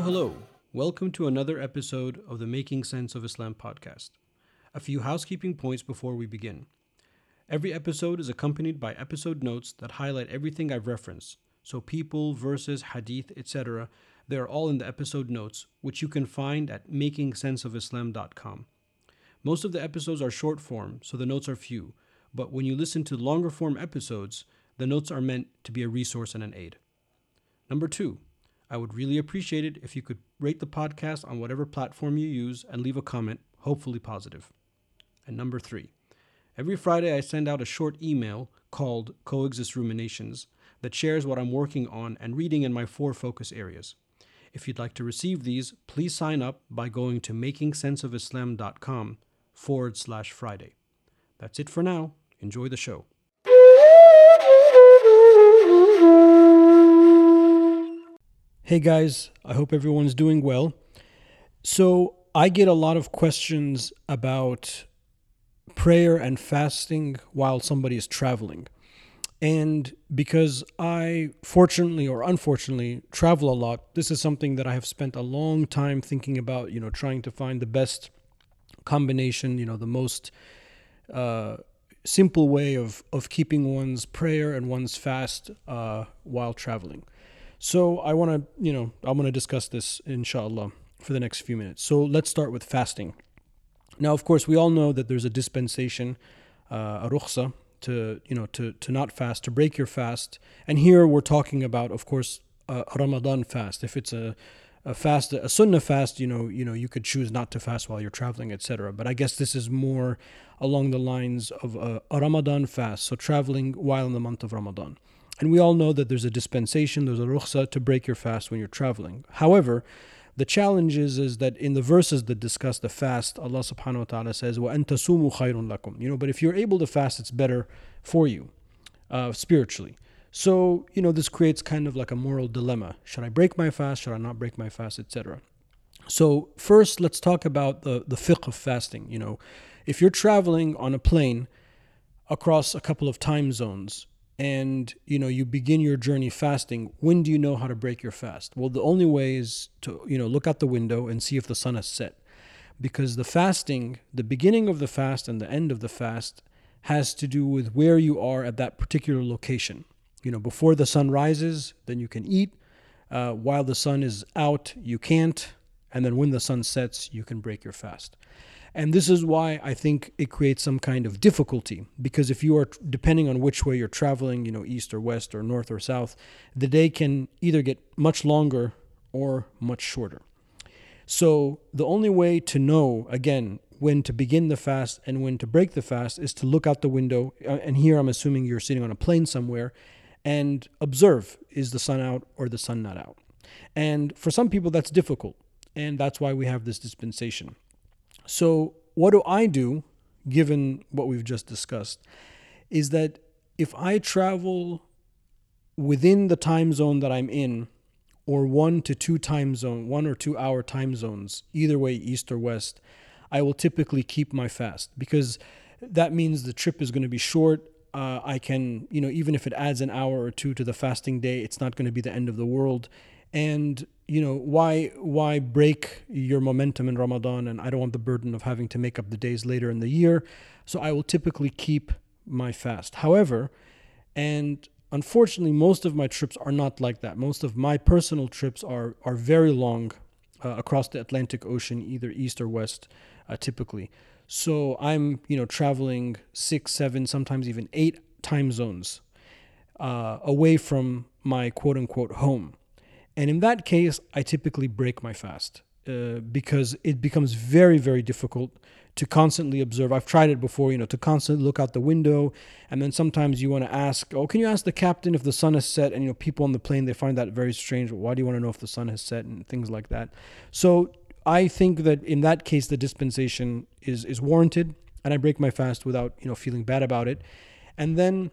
Hello. Welcome to another episode of the Making Sense of Islam podcast. A few housekeeping points before we begin. Every episode is accompanied by episode notes that highlight everything I've referenced. So, people, verses, hadith, etc., they are all in the episode notes, which you can find at makingsenseofislam.com. Most of the episodes are short form, so the notes are few, but when you listen to longer form episodes, the notes are meant to be a resource and an aid. Number two, I would really appreciate it if you could rate the podcast on whatever platform you use and leave a comment, hopefully positive. And number three, every Friday I send out a short email called Coexist Ruminations that shares what I'm working on and reading in my four focus areas. If you'd like to receive these, please sign up by going to makingsenseofislam.com forward slash Friday. That's it for now. Enjoy the show. Hey guys, I hope everyone's doing well. So, I get a lot of questions about prayer and fasting while somebody is traveling. And because I, fortunately or unfortunately, travel a lot, this is something that I have spent a long time thinking about, you know, trying to find the best combination, you know, the most uh, simple way of, of keeping one's prayer and one's fast uh, while traveling. So I want to, you know, I'm going to discuss this inshallah for the next few minutes. So let's start with fasting. Now, of course, we all know that there's a dispensation, uh, a rukhsa, to you know to to not fast, to break your fast. And here we're talking about, of course, a Ramadan fast. If it's a a fast, a sunnah fast, you know, you know, you could choose not to fast while you're traveling, etc. But I guess this is more along the lines of a, a Ramadan fast, so traveling while in the month of Ramadan. And we all know that there's a dispensation, there's a rukhsa to break your fast when you're traveling. However, the challenge is, is that in the verses that discuss the fast, Allah subhanahu wa ta'ala says, وَأَن تَصُومُوا خَيْرٌ لَكُمْ You know, but if you're able to fast, it's better for you uh, spiritually. So, you know, this creates kind of like a moral dilemma. Should I break my fast? Should I not break my fast, etc.? So, first, let's talk about the, the fiqh of fasting. You know, if you're traveling on a plane across a couple of time zones, and you know you begin your journey fasting when do you know how to break your fast? Well the only way is to you know look out the window and see if the sun has set. Because the fasting the beginning of the fast and the end of the fast has to do with where you are at that particular location. You know before the sun rises then you can eat. Uh, while the sun is out you can't. And then when the sun sets you can break your fast and this is why I think it creates some kind of difficulty because if you are depending on which way you're traveling, you know, east or west or north or south, the day can either get much longer or much shorter. So the only way to know again when to begin the fast and when to break the fast is to look out the window uh, and here I'm assuming you're sitting on a plane somewhere and observe is the sun out or the sun not out. And for some people that's difficult and that's why we have this dispensation. So, what do I do, given what we've just discussed, is that if I travel within the time zone that I'm in, or one to two time zone, one or two hour time zones, either way, east or west, I will typically keep my fast because that means the trip is going to be short. Uh, I can, you know, even if it adds an hour or two to the fasting day, it's not going to be the end of the world. And you know why why break your momentum in Ramadan? And I don't want the burden of having to make up the days later in the year. So I will typically keep my fast. However and unfortunately most of my trips are not like that. Most of my personal trips are are very long uh, across the Atlantic Ocean either east or west uh, typically. So I'm you know traveling 6 7 sometimes even 8 time zones uh, away from my quote unquote home and in that case, I typically break my fast uh, because it becomes very, very difficult to constantly observe. I've tried it before, you know, to constantly look out the window. And then sometimes you want to ask, oh, can you ask the captain if the sun has set? And, you know, people on the plane, they find that very strange. Why do you want to know if the sun has set and things like that? So I think that in that case, the dispensation is, is warranted. And I break my fast without, you know, feeling bad about it. And then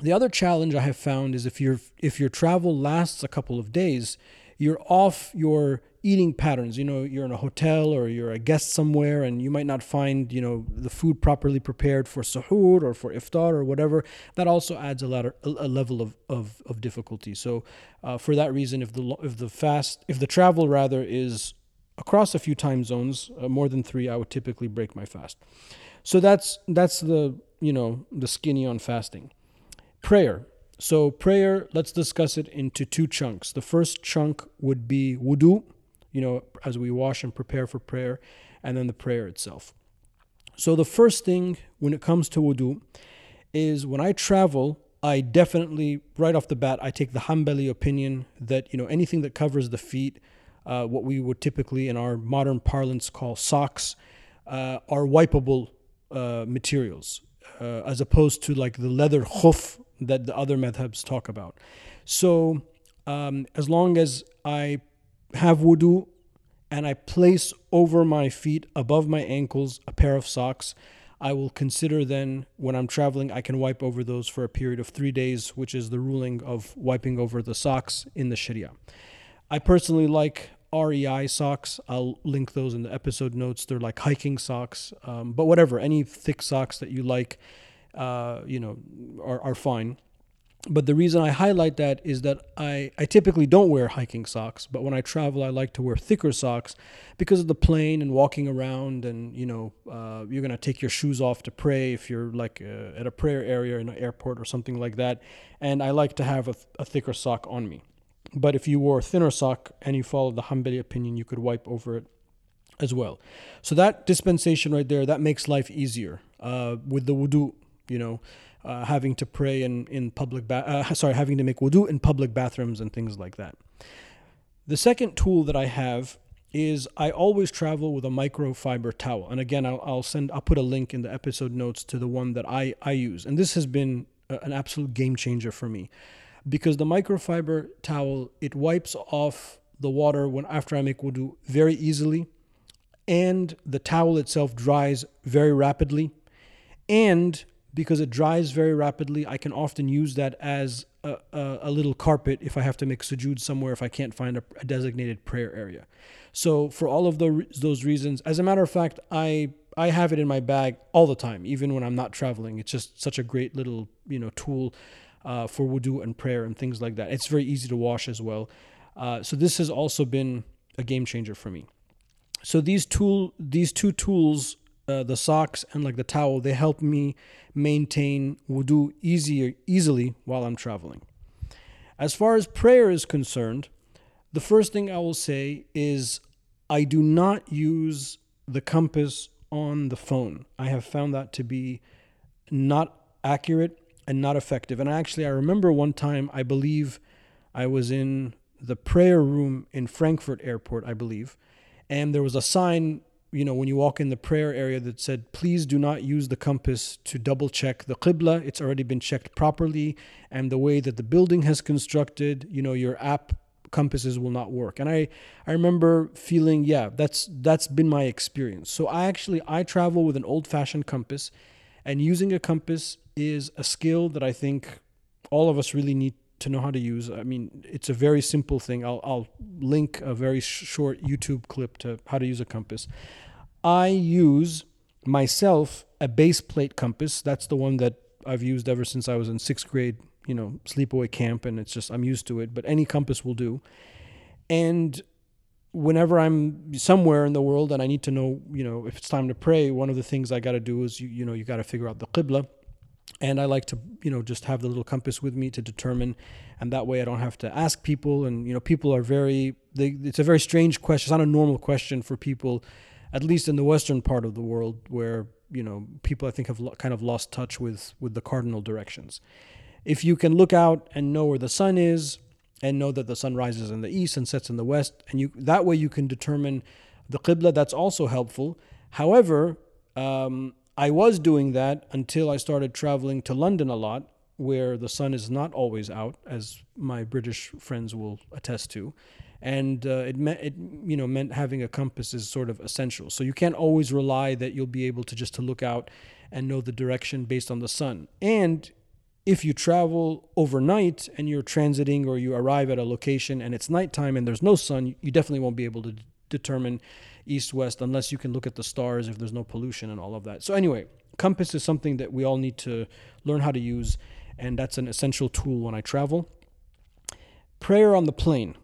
the other challenge I have found is if your if your travel lasts a couple of days, you're off your eating patterns. You know, you're in a hotel or you're a guest somewhere and you might not find, you know, the food properly prepared for suhoor or for iftar or whatever. That also adds a, ladder, a level of, of, of difficulty. So uh, for that reason, if the, if the fast, if the travel rather is across a few time zones, uh, more than three, I would typically break my fast. So that's, that's the, you know, the skinny on fasting. Prayer. So, prayer, let's discuss it into two chunks. The first chunk would be wudu, you know, as we wash and prepare for prayer, and then the prayer itself. So, the first thing when it comes to wudu is when I travel, I definitely, right off the bat, I take the Hanbali opinion that, you know, anything that covers the feet, uh, what we would typically in our modern parlance call socks, uh, are wipeable uh, materials, uh, as opposed to like the leather khuf that the other madhabs talk about. So, um, as long as I have wudu and I place over my feet above my ankles a pair of socks, I will consider then when I'm traveling, I can wipe over those for a period of three days, which is the ruling of wiping over the socks in the Sharia. I personally like REI socks. I'll link those in the episode notes. They're like hiking socks, um, but whatever, any thick socks that you like, uh, you know, are, are fine but the reason I highlight that is that I, I typically don't wear hiking socks, but when I travel, I like to wear thicker socks because of the plane and walking around. And, you know, uh, you're going to take your shoes off to pray if you're like uh, at a prayer area in an airport or something like that. And I like to have a, a thicker sock on me. But if you wore a thinner sock and you followed the Hanbali opinion, you could wipe over it as well. So that dispensation right there, that makes life easier uh, with the wudu, you know uh, having to pray in, in public, ba- uh, sorry, having to make wudu in public bathrooms and things like that. The second tool that I have is I always travel with a microfiber towel. And again, I'll, I'll send, I'll put a link in the episode notes to the one that I, I use. And this has been a, an absolute game changer for me because the microfiber towel, it wipes off the water when after I make wudu very easily. And the towel itself dries very rapidly. And because it dries very rapidly. I can often use that as a, a, a little carpet if I have to make sujood somewhere if I can't find a, a designated prayer area. So for all of the, those reasons, as a matter of fact, I I have it in my bag all the time, even when I'm not traveling. It's just such a great little you know tool uh, for wudu and prayer and things like that. It's very easy to wash as well. Uh, so this has also been a game changer for me. So these tool these two tools uh, the socks and like the towel, they help me maintain wudu easier easily while I'm traveling. As far as prayer is concerned, the first thing I will say is I do not use the compass on the phone. I have found that to be not accurate and not effective. And actually, I remember one time, I believe I was in the prayer room in Frankfurt Airport, I believe, and there was a sign you know, when you walk in the prayer area that said, please do not use the compass to double check the Qibla. It's already been checked properly. And the way that the building has constructed, you know, your app compasses will not work. And I, I remember feeling, yeah, that's that's been my experience. So I actually I travel with an old fashioned compass and using a compass is a skill that I think all of us really need to know how to use. I mean, it's a very simple thing. I'll, I'll link a very short YouTube clip to how to use a compass. I use myself a base plate compass. That's the one that I've used ever since I was in sixth grade, you know, sleepaway camp, and it's just I'm used to it. But any compass will do. And whenever I'm somewhere in the world and I need to know, you know, if it's time to pray, one of the things I got to do is you, you know you got to figure out the qibla, and I like to you know just have the little compass with me to determine, and that way I don't have to ask people. And you know, people are very they, it's a very strange question. It's not a normal question for people at least in the western part of the world, where you know people I think have lo- kind of lost touch with with the cardinal directions. If you can look out and know where the sun is, and know that the sun rises in the east and sets in the west, and you that way you can determine the qibla. That's also helpful. However, um, I was doing that until I started traveling to London a lot, where the sun is not always out, as my British friends will attest to and uh, it meant it you know meant having a compass is sort of essential. So you can't always rely that you'll be able to just to look out and know the direction based on the sun. And if you travel overnight and you're transiting or you arrive at a location and it's nighttime and there's no sun, you definitely won't be able to determine east west unless you can look at the stars if there's no pollution and all of that. So, anyway, compass is something that we all need to learn how to use, and that's an essential tool when I travel. Prayer on the plane.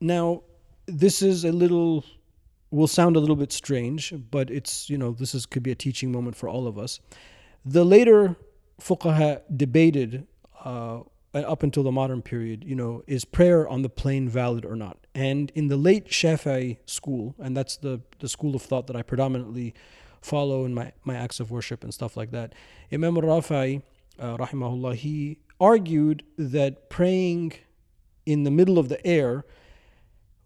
Now, this is a little will sound a little bit strange, but it's you know this is could be a teaching moment for all of us. The later fuqaha debated uh, up until the modern period, you know, is prayer on the plane valid or not? And in the late Shafi'i school, and that's the the school of thought that I predominantly follow in my, my acts of worship and stuff like that. Imam al-Rafi'i, uh, rahimahullah, he argued that praying in the middle of the air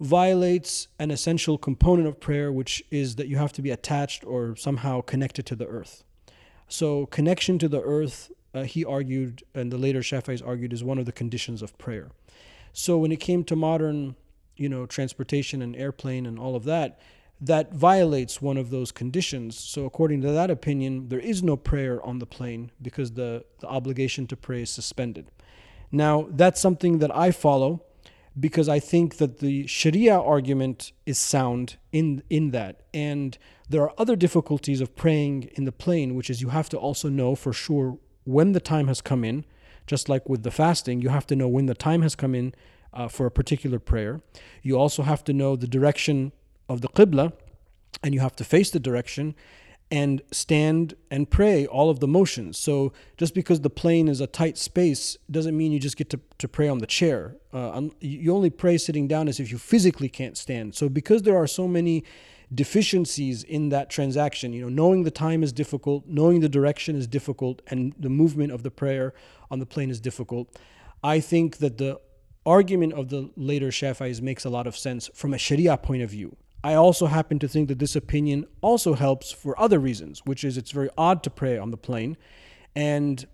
violates an essential component of prayer, which is that you have to be attached or somehow connected to the earth. So, connection to the earth, uh, he argued, and the later Shafi'is argued, is one of the conditions of prayer. So, when it came to modern, you know, transportation and airplane and all of that, that violates one of those conditions. So, according to that opinion, there is no prayer on the plane because the, the obligation to pray is suspended. Now, that's something that I follow because I think that the Sharia argument is sound in in that. And there are other difficulties of praying in the plane, which is you have to also know for sure when the time has come in. Just like with the fasting, you have to know when the time has come in uh, for a particular prayer. You also have to know the direction of the qibla, and you have to face the direction and stand and pray all of the motions. So just because the plane is a tight space doesn't mean you just get to, to pray on the chair. Uh, you only pray sitting down as if you physically can't stand. So because there are so many deficiencies in that transaction, you know, knowing the time is difficult, knowing the direction is difficult, and the movement of the prayer on the plane is difficult. I think that the argument of the later Shafi'is makes a lot of sense from a Sharia point of view. I also happen to think that this opinion also helps for other reasons, which is it's very odd to pray on the plane. And,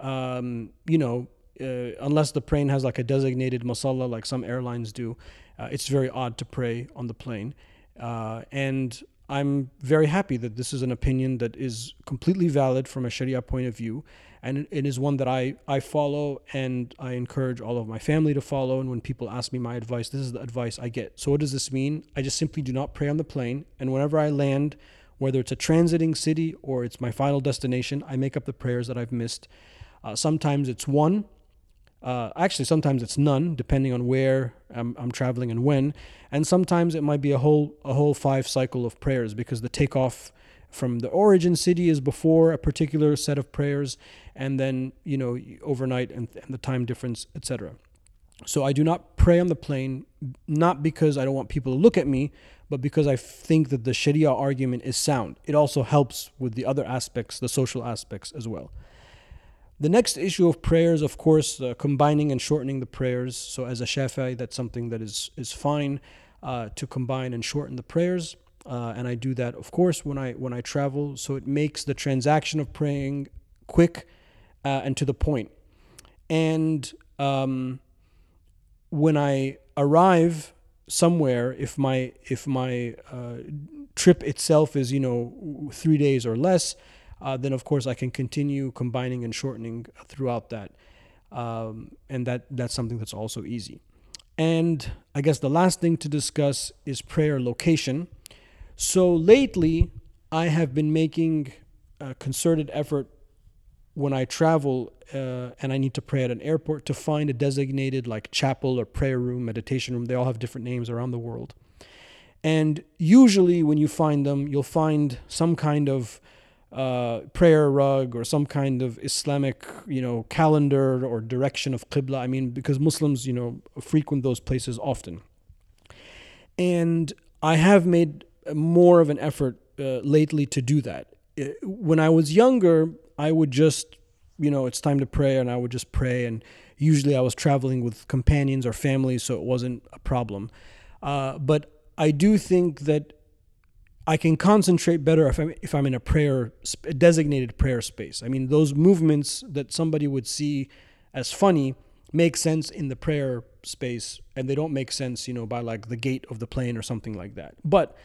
um, you know, uh, unless the plane has like a designated musalla like some airlines do, uh, it's very odd to pray on the plane. Uh, and I'm very happy that this is an opinion that is completely valid from a Sharia point of view and it is one that I, I follow and I encourage all of my family to follow. And when people ask me my advice, this is the advice I get. So, what does this mean? I just simply do not pray on the plane. And whenever I land, whether it's a transiting city or it's my final destination, I make up the prayers that I've missed. Uh, sometimes it's one. Uh, actually, sometimes it's none, depending on where I'm, I'm traveling and when. And sometimes it might be a whole a whole five cycle of prayers because the takeoff from the origin city is before a particular set of prayers and then you know overnight and, and the time difference etc so i do not pray on the plane not because i don't want people to look at me but because i think that the sharia argument is sound. It also helps with the other aspects the social aspects as well the next issue of prayers of course uh, combining and shortening the prayers so as a shafi'i that's something that is is fine uh, to combine and shorten the prayers uh, and I do that, of course, when I when I travel. So it makes the transaction of praying quick uh, and to the point. And um, when I arrive somewhere, if my if my uh, trip itself is you know three days or less, uh, then of course I can continue combining and shortening throughout that, um, and that that's something that's also easy. And I guess the last thing to discuss is prayer location. So lately, I have been making a concerted effort when I travel uh, and I need to pray at an airport to find a designated like chapel or prayer room, meditation room. They all have different names around the world. And usually, when you find them, you'll find some kind of uh, prayer rug or some kind of Islamic, you know, calendar or direction of Qibla. I mean, because Muslims, you know, frequent those places often. And I have made more of an effort uh, lately to do that. Uh, when I was younger, I would just, you know, it's time to pray, and I would just pray. And usually I was traveling with companions or family, so it wasn't a problem. Uh, but I do think that I can concentrate better if I'm, if I'm in a prayer, a designated prayer space. I mean, those movements that somebody would see as funny make sense in the prayer space, and they don't make sense, you know, by like the gate of the plane or something like that. But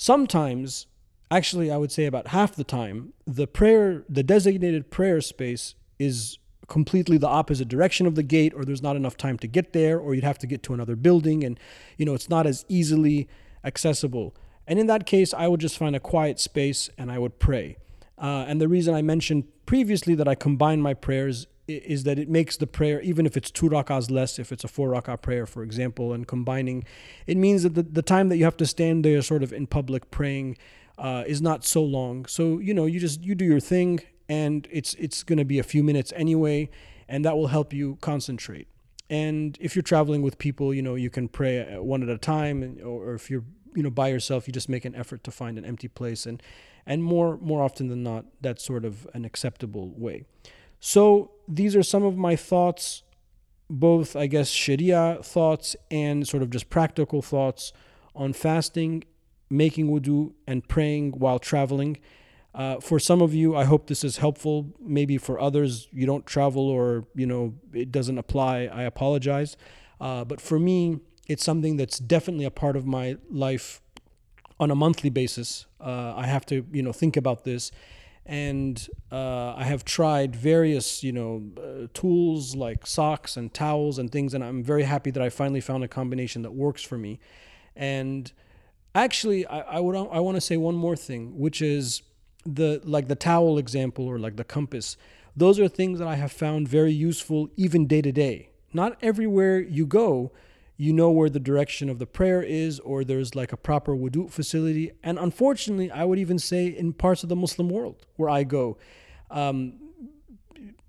Sometimes, actually, I would say about half the time, the prayer, the designated prayer space is completely the opposite direction of the gate or there's not enough time to get there or you'd have to get to another building and you know it's not as easily accessible and in that case i would just find a quiet space and i would pray uh, and the reason i mentioned previously that i combine my prayers is that it makes the prayer even if it's two rakas less if it's a four rakah prayer for example and combining it means that the, the time that you have to stand there sort of in public praying uh, is not so long so you know you just you do your thing and it's it's going to be a few minutes anyway, and that will help you concentrate. And if you're traveling with people, you know you can pray one at a time, or if you're you know by yourself, you just make an effort to find an empty place, and and more more often than not, that's sort of an acceptable way. So these are some of my thoughts, both I guess Sharia thoughts and sort of just practical thoughts on fasting, making wudu, and praying while traveling. Uh, for some of you, I hope this is helpful. Maybe for others, you don't travel or you know it doesn't apply. I apologize, uh, but for me, it's something that's definitely a part of my life on a monthly basis. Uh, I have to you know think about this, and uh, I have tried various you know uh, tools like socks and towels and things, and I'm very happy that I finally found a combination that works for me. And actually, I, I would I want to say one more thing, which is the like the towel example or like the compass those are things that i have found very useful even day to day not everywhere you go you know where the direction of the prayer is or there's like a proper wudu facility and unfortunately i would even say in parts of the muslim world where i go um,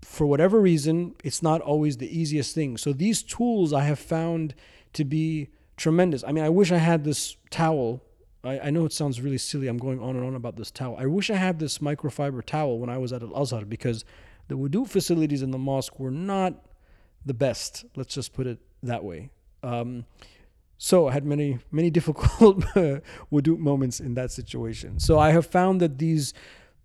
for whatever reason it's not always the easiest thing so these tools i have found to be tremendous i mean i wish i had this towel I, I know it sounds really silly. I'm going on and on about this towel. I wish I had this microfiber towel when I was at Al Azhar because the wudu facilities in the mosque were not the best. Let's just put it that way. Um, so I had many many difficult wudu moments in that situation. So I have found that these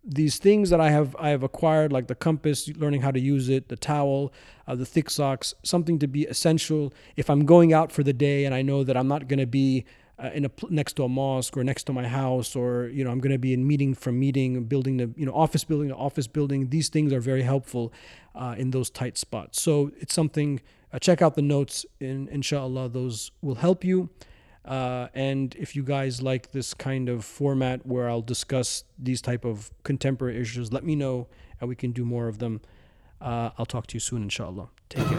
these things that I have I have acquired, like the compass, learning how to use it, the towel, uh, the thick socks, something to be essential if I'm going out for the day and I know that I'm not going to be uh, in a next to a mosque or next to my house or you know i'm going to be in meeting from meeting building the you know office building to office building these things are very helpful uh, in those tight spots so it's something uh, check out the notes in inshallah those will help you. Uh, and if you guys like this kind of format where i'll discuss these type of contemporary issues let me know and we can do more of them. Uh, i'll talk to you soon inshallah. Take care